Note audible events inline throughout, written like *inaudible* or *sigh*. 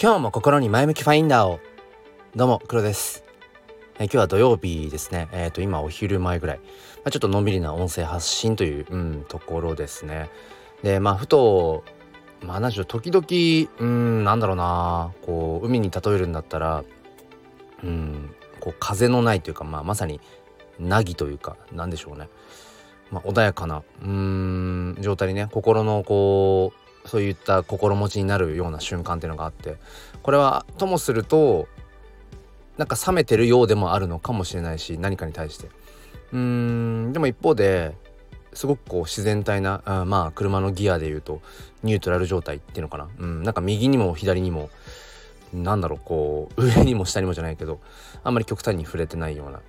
今日も心に前向きファインダーを。どうも黒です、え今日は土曜日ですね。えっ、ー、と今お昼前ぐらい、まあ、ちょっとのんびりな音声発信という、うん、ところですね。でまあふとまあ何でしょう時々うんなんだろうなこう海に例えるんだったらうんこう風のないというか、まあ、まさに凪というかなんでしょうね、まあ、穏やかなうん状態にね心のこうそういった心持ちになるような瞬間っていうのがあってこれはともするとなんか冷めてるようでもあるのかもしれないし何かに対して。うーんでも一方ですごくこう自然体なあまあ車のギアでいうとニュートラル状態っていうのかな。うんなんか右にも左にもなんだろうこう上にも下にもじゃないけどあんまり極端に触れてないような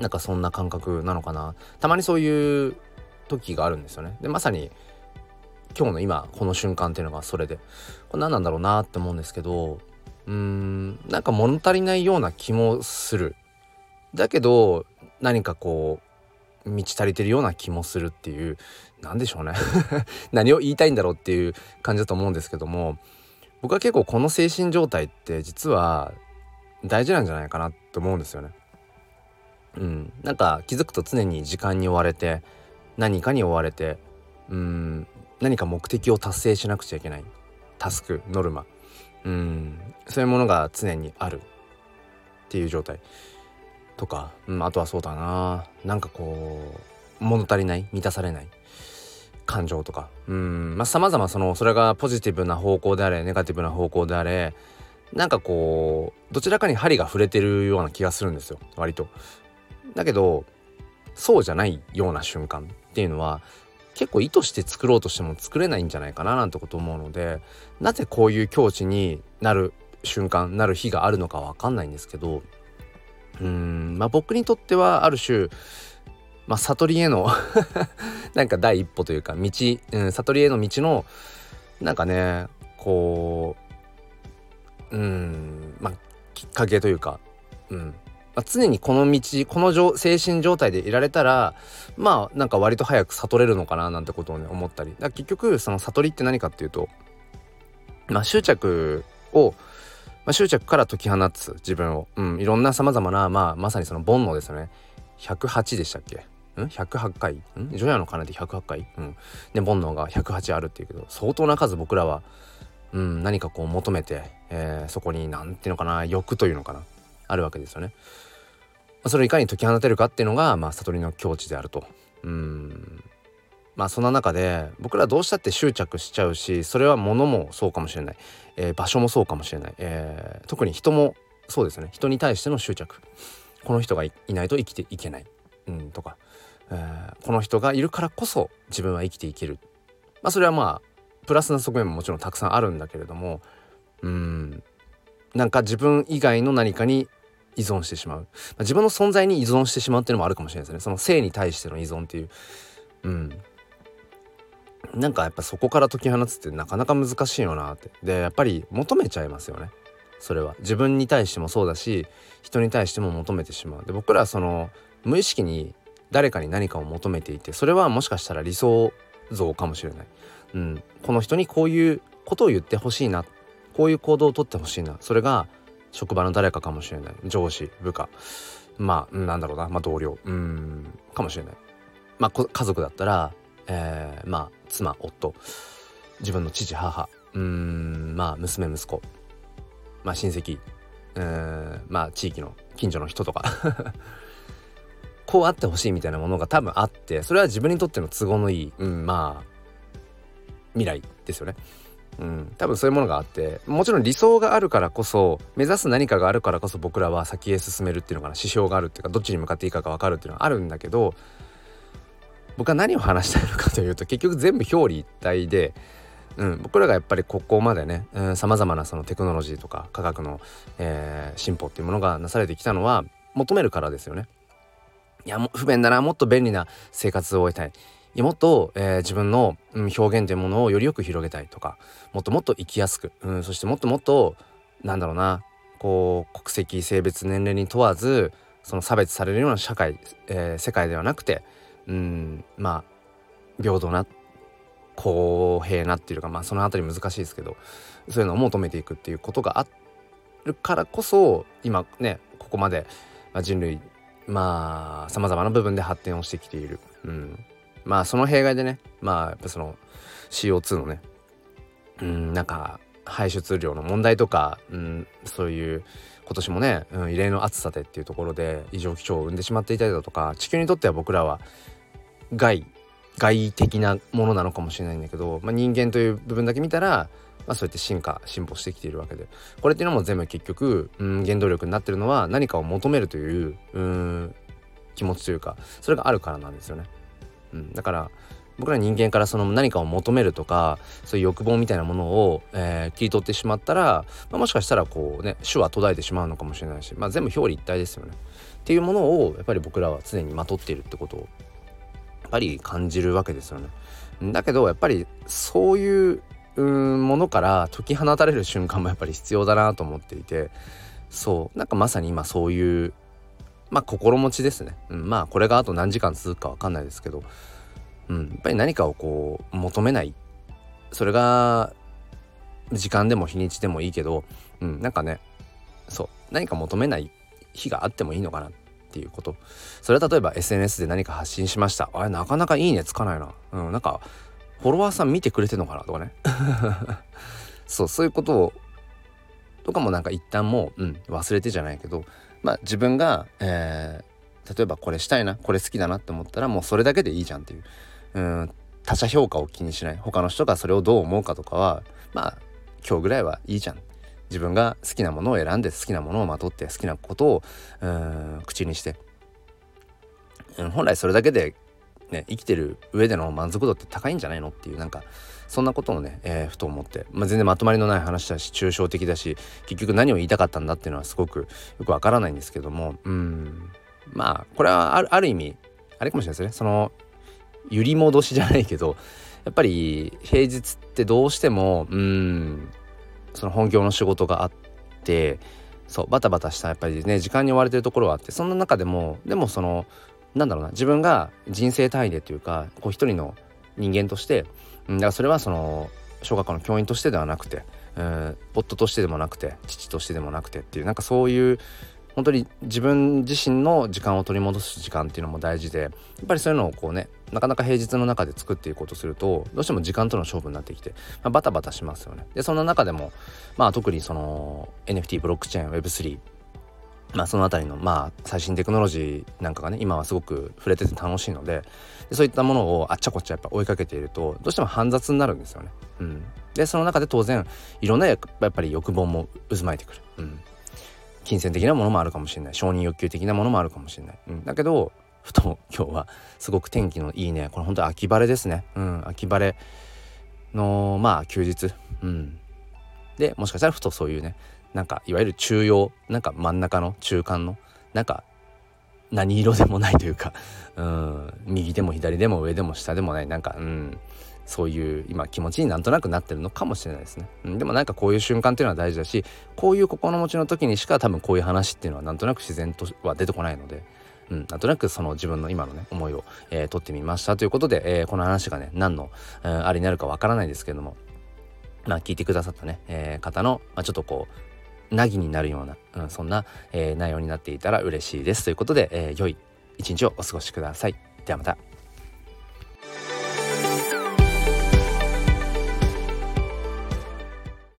なんかそんな感覚なのかな。たまにそういう時があるんですよね。でまさに今日の今この瞬間っていうのがそれで。これ何なんだろうなって思うんですけどうーんなんか物足りないような気もする。だけど何かこう満ち足りてるような気もするっていう何でしょうね。*laughs* 何を言いたいんだろうっていう感じだと思うんですけども僕は結構この精神状態って実は大事なんじゃないかなって思うんですよね。うん、なんか気づくと常に時間に追われて何かに追われてうん。何か目的を達成しなくちゃいけない。タスクノルマ。うん。そういうものが常にあるっていう状態とか、うん、あとはそうだな。なんかこう物足りない満たされない。感情とか。うん。まあ様々そのそれがポジティブな方向であれネガティブな方向であれなんかこうどちらかに針が触れてるような気がするんですよ。割と。だけどそうじゃないような瞬間っていうのは結構意図して作ろうとしても作れないんじゃないかななんてこと思うのでなぜこういう境地になる瞬間なる日があるのかわかんないんですけどうんまあ僕にとってはある種まあ悟りへの *laughs* なんか第一歩というか道、うん、悟りへの道のなんかねこううんまあきっかけというかうんまあ、常にこの道この精神状態でいられたらまあなんか割と早く悟れるのかななんてことをね思ったり。だ結局その悟りって何かっていうとまあ執着を、まあ、執着から解き放つ自分を、うん、いろんなさまざまな、まあ、まさにその煩悩ですよね。108でしたっけ？ん？108回？ん？除夜の鐘で108回？うん。で煩悩が108あるっていうけど相当な数僕らは、うん、何かこう求めて、えー、そこに何ていうのかな欲というのかな。あるわけですよね。それをいかに解き放てるかっていうのが、まあ、悟りの境地であると。うん。まあそんな中で僕らどうしたって執着しちゃうしそれは物もそうかもしれない、えー、場所もそうかもしれない、えー、特に人もそうですね。人に対しての執着。この人がいないと生きていけない、うん、とか、えー、この人がいるからこそ自分は生きていける。まあそれはまあプラスな側面ももちろんたくさんあるんだけれどもうん。なんか自分以外の何かに依存してしまう、まあ、自分の存在に依存してしまうっていうのもあるかもしれないですね。その性に対しての依存っていう。うん。なんかやっぱそこから解き放つってなかなか難しいよなって。でやっぱり求めちゃいますよね。それは。自分に対してもそうだし人に対しても求めてしまう。で僕らはその無意識に誰かに何かを求めていてそれはもしかしたら理想像かもしれない、うん、この人にこういうことを言ってほしいな。こういう行動をとってほしいな。それが職場の誰かかもしれない。上司部下。まあなんだろうな、まあ、同僚。うんかもしれない。まあ家族だったら、えー、まあ妻夫。自分の父母。うんまあ娘息子。まあ親戚。うんまあ地域の近所の人とか。*laughs* こうあってほしいみたいなものが多分あってそれは自分にとっての都合のいい、うん、まあ未来ですよね。うん、多分そういうものがあってもちろん理想があるからこそ目指す何かがあるからこそ僕らは先へ進めるっていうのかな指標があるっていうかどっちに向かっていいかが分かるっていうのはあるんだけど僕は何を話したいのかというと結局全部表裏一体で、うん、僕らがやっぱりここまでねさまざまなそのテクノロジーとか科学の、えー、進歩っていうものがなされてきたのは求めるからですよね。いや不便だなもっと便利な生活を得たいもっと、えー、自分の、うん、表現というものをよりよく広げたいとかもっともっと生きやすく、うん、そしてもっともっとなんだろうなこう国籍性別年齢に問わずその差別されるような社会、えー、世界ではなくてうんまあ平等な公平なっていうかまあその辺り難しいですけどそういうのを求めていくっていうことがあるからこそ今ねここまで人類まあさまざまな部分で発展をしてきている、うん、まあその弊害でねまあやっぱその CO2 のねうんなんか排出量の問題とか、うん、そういう今年もね、うん、異例の暑さでっていうところで異常気象を生んでしまっていたりだとか地球にとっては僕らは害外的なものなのかもしれないんだけど、まあ、人間という部分だけ見たら、まあ、そうやって進化進歩してきているわけでこれっていうのも全部結局、うん、原動力になってるのは何かを求めるという、うん、気持ちというかそれがあるからなんですよね。うん、だから僕ら人間からその何かを求めるとかそういう欲望みたいなものを、えー、切り取ってしまったら、まあ、もしかしたらこうね種は途絶えてしまうのかもしれないし、まあ、全部表裏一体ですよね。っていうものをやっぱり僕らは常にまとっているってことをやっぱり感じるわけですよね。だけどやっぱりそういうものから解き放たれる瞬間もやっぱり必要だなと思っていてそうなんかまさに今そういうまあ心持ちですね、うん、まあこれがあと何時間続くか分かんないですけど。うん、やっぱり何かをこう求めない。それが時間でも日にちでもいいけど、うん、なんかねそう。何か求めない日があってもいいのかなっていうこと。それは例えば SNS で何か発信しました。あれなかなかいいね。つかないな、うん、なんかフォロワーさん見てくれてんのかなとかね。*laughs* そう。そういうことをとかもなんか一旦もう、うん、忘れてじゃないけど。まあ自分が、えー、例えばこれしたいなこれ好きだなって思ったらもうそれだけでいいじゃんっていう。うん他者評価を気にしない。他の人がそれをどう思うかとかはまあ今日ぐらいはいいじゃん。自分が好きなものを選んで好きなものをまとって好きなことをうん口にして、うん、本来それだけで、ね、生きてる上での満足度って高いんじゃないのっていうなんかそんなことをね、えー、ふと思って、まあ、全然まとまりのない話だし抽象的だし結局何を言いたかったんだっていうのはすごくよくわからないんですけども。うん。まあこれはある意味あれかもしれないですね。その揺り戻しじゃないけどやっぱり平日ってどうしてもうんその本業の仕事があってそうバタバタしたやっぱりね時間に追われてるところはあってそんな中でもでもそのなんだろうな自分が人生単位でというかこう一人の人間として、うん、だからそれはその小学校の教員としてではなくて、うん、夫としてでもなくて父としてでもなくてっていうなんかそういう本当に自分自身の時間を取り戻す時間っていうのも大事でやっぱりそういうのをこうねなかなか平日の中で作っていこうとするとどうしても時間との勝負になってきて、まあ、バタバタしますよね。でそんな中でもまあ特にその NFT ブロックチェーン Web3 まあその辺りのまあ最新テクノロジーなんかがね今はすごく触れてて楽しいのででそういったものをあっちゃこっちゃやっぱ追いかけているとどうしても煩雑になるんですよね。うん、でその中で当然いろんなやっぱり欲望も渦巻いてくる。うん。金銭的なものもあるかもしれない。承認欲求的なものもあるかもしれない、うん、だけどふと今日はすごく天気のいいね。これ本当秋晴れですね。うん。秋晴れのまあ休日。うん。でもしかしたらふとそういうねなんかいわゆる中央なんか真ん中の中間のなんか何色でもないというか *laughs* うん右でも左でも上でも下でもないなんかうんそういう今気持ちになんとなくなってるのかもしれないですね、うん、でもなんかこういう瞬間っていうのは大事だしこういう心持ちの時にしか多分こういう話っていうのはなんとなく自然とは出てこないのでうん、なんとなくその自分の今のね思いを、えー、取ってみましたということで、えー、この話がね何の、うん、あれになるかわからないですけどもまあ聞いてくださったね、えー、方の、まあ、ちょっとこうなぎになるような、うん、そんな、えー、内容になっていたら嬉しいですということで、えー、良い一日をお過ごしください。ではまた。